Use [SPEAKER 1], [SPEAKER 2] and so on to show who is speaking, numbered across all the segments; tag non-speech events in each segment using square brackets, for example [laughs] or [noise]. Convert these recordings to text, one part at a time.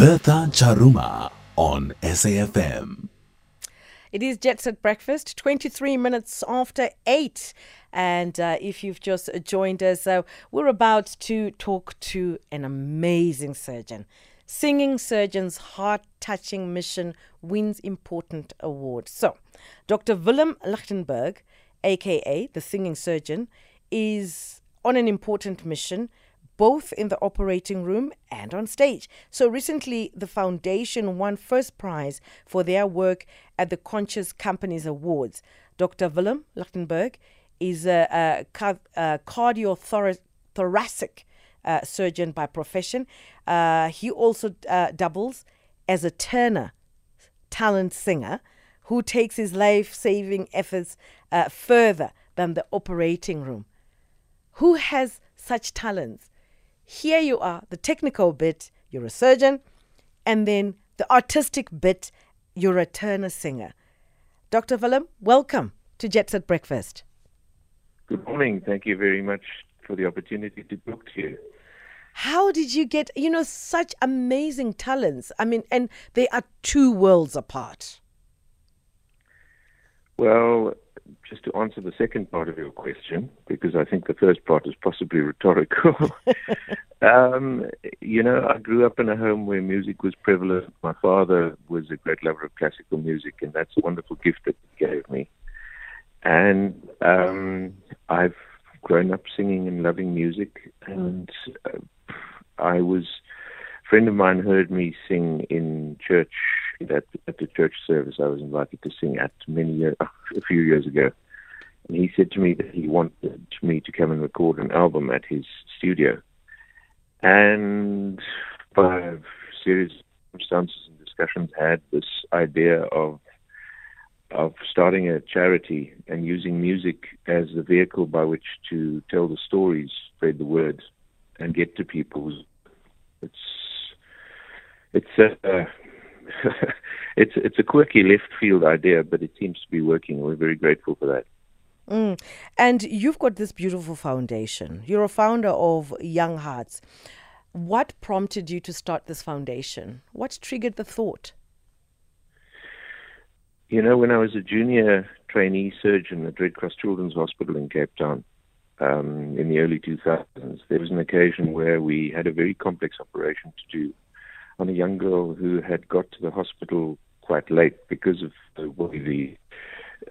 [SPEAKER 1] Bertha Charuma on SAFM.
[SPEAKER 2] It is Jet Set Breakfast, 23 minutes after 8. And uh, if you've just joined us, uh, we're about to talk to an amazing surgeon. Singing Surgeon's heart touching mission wins important awards. So, Dr. Willem Lichtenberg, aka the Singing Surgeon, is on an important mission both in the operating room and on stage. So recently, the foundation won first prize for their work at the Conscious Companies Awards. Dr. Willem Lichtenberg is a, a, a cardiothoracic uh, surgeon by profession. Uh, he also uh, doubles as a tenor talent singer who takes his life saving efforts uh, further than the operating room. Who has such talents? Here you are, the technical bit, you're a surgeon, and then the artistic bit, you're a tenor singer. Dr. Willem, welcome to Jet Set Breakfast.
[SPEAKER 3] Good morning. Thank you very much for the opportunity to talk to you.
[SPEAKER 2] How did you get, you know, such amazing talents? I mean, and they are two worlds apart.
[SPEAKER 3] Well, just to answer the second part of your question, because I think the first part is possibly rhetorical. [laughs] um, you know, I grew up in a home where music was prevalent. My father was a great lover of classical music, and that's a wonderful gift that he gave me. And um, I've grown up singing and loving music, and uh, I was. A friend of mine heard me sing in church at, at the church service I was invited to sing at many years, [laughs] a few years ago. And he said to me that he wanted me to come and record an album at his studio. And by a series of circumstances and discussions, had this idea of of starting a charity and using music as the vehicle by which to tell the stories, spread the word, and get to people. It's it's a, [laughs] it's it's a quirky left field idea, but it seems to be working. We're very grateful for that.
[SPEAKER 2] Mm. And you've got this beautiful foundation. You're a founder of Young Hearts. What prompted you to start this foundation? What triggered the thought?
[SPEAKER 3] You know, when I was a junior trainee surgeon at Red Cross Children's Hospital in Cape Town um, in the early 2000s, there was an occasion where we had a very complex operation to do on a young girl who had got to the hospital quite late because of the way the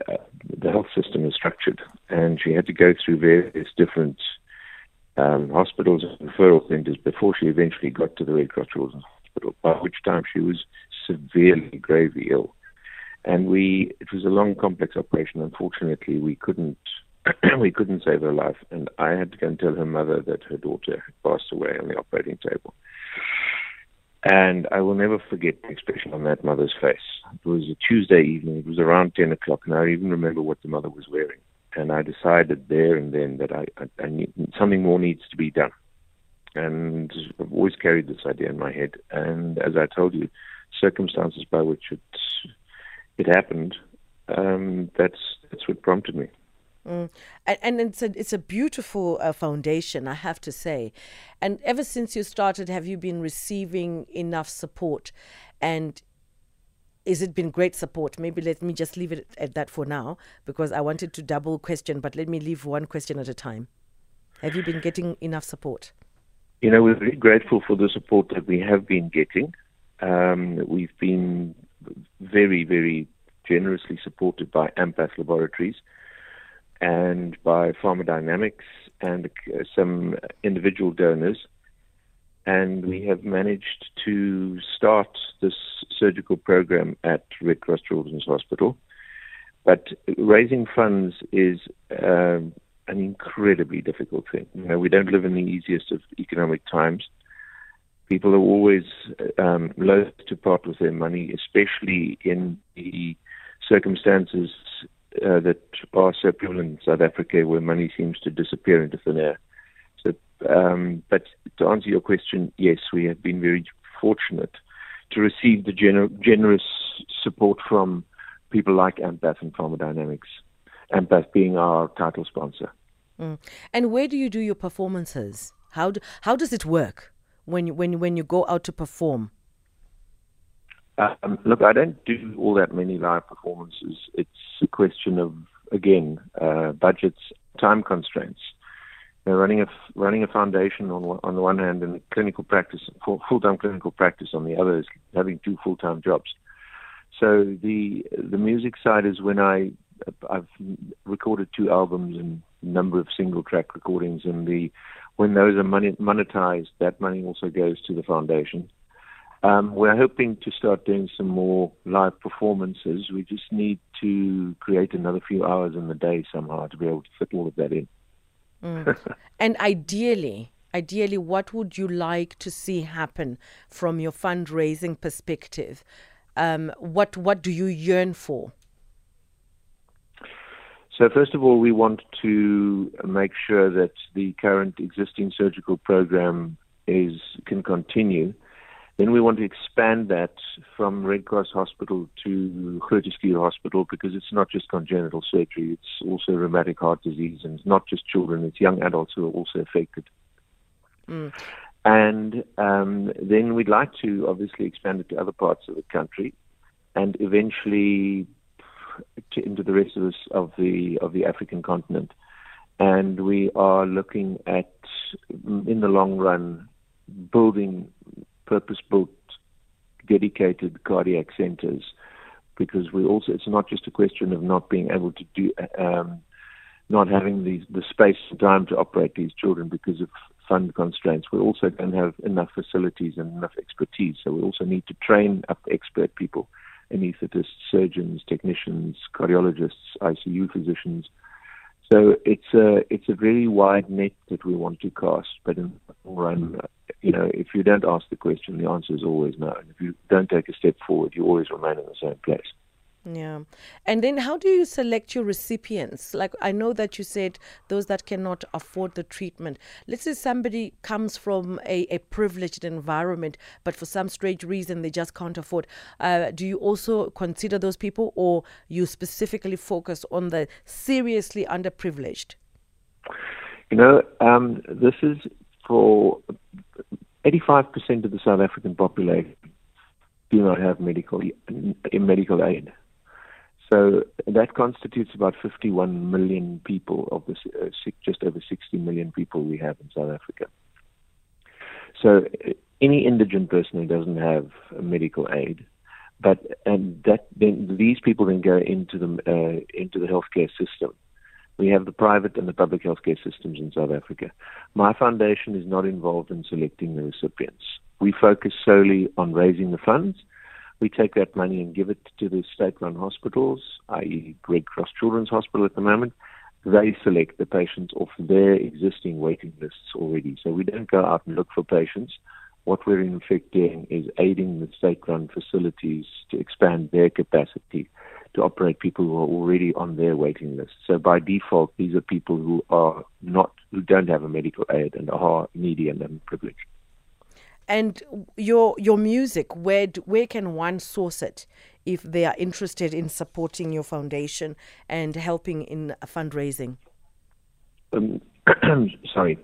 [SPEAKER 3] uh, the health system is structured, and she had to go through various different um, hospitals and referral centers before she eventually got to the Red Cross Children's Hospital. By which time she was severely, gravely ill, and we it was a long, complex operation. Unfortunately, we couldn't [clears throat] we couldn't save her life, and I had to go and tell her mother that her daughter had passed away on the operating table. And I will never forget the expression on that mother's face. It was a Tuesday evening. It was around 10 o'clock, and I even remember what the mother was wearing. And I decided there and then that I, I, I need, something more needs to be done. And I've always carried this idea in my head. And as I told you, circumstances by which it it happened, um, that's that's what prompted me.
[SPEAKER 2] Mm. And, and, it's a it's a beautiful uh, foundation, I have to say. And ever since you started, have you been receiving enough support? And is it been great support? Maybe let me just leave it at that for now because I wanted to double question, but let me leave one question at a time. Have you been getting enough support?
[SPEAKER 3] You know, we're very grateful for the support that we have been getting. Um, we've been very, very generously supported by Ampath Laboratories and by Pharmadynamics and uh, some individual donors. And we have managed to start this surgical program at Red Cross Children's Hospital. But raising funds is um, an incredibly difficult thing. You know, we don't live in the easiest of economic times. People are always um, loath to part with their money, especially in the circumstances uh, that are prevalent in South Africa, where money seems to disappear into thin air. So, um, but to answer your question, yes, we have been very fortunate to receive the gener- generous support from people like Ampath and Pharmadynamics. Ampath being our title sponsor.
[SPEAKER 2] Mm. And where do you do your performances? How do, how does it work when when when you go out to perform?
[SPEAKER 3] Um, look, I don't do all that many live performances. It's a question of, again, uh, budgets, time constraints. You know, running a running a foundation on on the one hand and clinical practice, full time clinical practice on the other is having two full time jobs. So the the music side is when I I've recorded two albums and a number of single track recordings, and the when those are monetized, that money also goes to the foundation. Um, we're hoping to start doing some more live performances. We just need to create another few hours in the day somehow to be able to fit all of that in.
[SPEAKER 2] Mm. [laughs] and ideally, ideally, what would you like to see happen from your fundraising perspective? Um, what what do you yearn for?
[SPEAKER 3] So first of all, we want to make sure that the current existing surgical program is can continue. Then we want to expand that from Red Cross Hospital to Schuur Hospital because it's not just congenital surgery, it's also rheumatic heart disease, and it's not just children, it's young adults who are also affected. Mm. And um, then we'd like to obviously expand it to other parts of the country and eventually to, into the rest of, this, of the of the African continent. And we are looking at, in the long run, building purpose-built, dedicated cardiac centers, because we also it's not just a question of not being able to do, um, not having the the space and time to operate these children because of fund constraints. We also don't have enough facilities and enough expertise, so we also need to train up expert people anaesthetists, surgeons, technicians, cardiologists, ICU physicians. So it's a it's a very wide net that we want to cast. But in the long run, you know, if you don't ask the question, the answer is always no. And if you don't take a step forward, you always remain in the same place.
[SPEAKER 2] Yeah. And then how do you select your recipients? Like, I know that you said those that cannot afford the treatment. Let's say somebody comes from a, a privileged environment, but for some strange reason they just can't afford. Uh, do you also consider those people, or you specifically focus on the seriously underprivileged?
[SPEAKER 3] You know, um, this is for 85% of the South African population do not have medical medical aid. So that constitutes about 51 million people of the uh, just over 60 million people we have in South Africa. So uh, any indigent person who doesn't have medical aid, but and that then these people then go into the uh, into the healthcare system. We have the private and the public healthcare systems in South Africa. My foundation is not involved in selecting the recipients. We focus solely on raising the funds we take that money and give it to the state-run hospitals, i.e. Red Cross Children's Hospital at the moment. They select the patients off their existing waiting lists already. So we don't go out and look for patients. What we're in effect doing is aiding the state-run facilities to expand their capacity to operate people who are already on their waiting list. So by default, these are people who are not, who don't have a medical aid and are needy and unprivileged.
[SPEAKER 2] And your your music, where where can one source it if they are interested in supporting your foundation and helping in fundraising?
[SPEAKER 3] Um, [clears throat] sorry,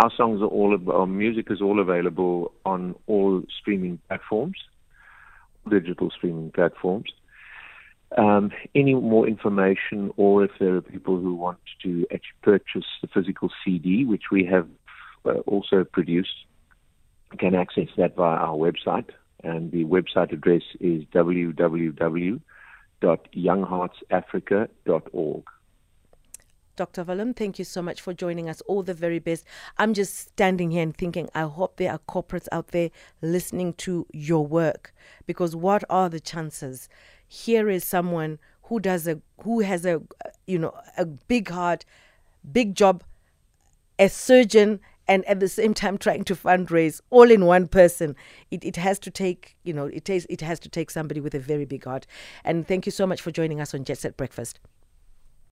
[SPEAKER 3] our songs are all our music is all available on all streaming platforms, digital streaming platforms. Um, any more information, or if there are people who want to actually purchase the physical CD, which we have uh, also produced, can access that via our website. And the website address is www.youngheartsafrica.org.
[SPEAKER 2] Dr. Willem, thank you so much for joining us. All the very best. I'm just standing here and thinking, I hope there are corporates out there listening to your work because what are the chances? Here is someone who does a who has a you know a big heart, big job, a surgeon and at the same time trying to fundraise all in one person. It, it has to take you know it takes it has to take somebody with a very big heart. And thank you so much for joining us on jet set breakfast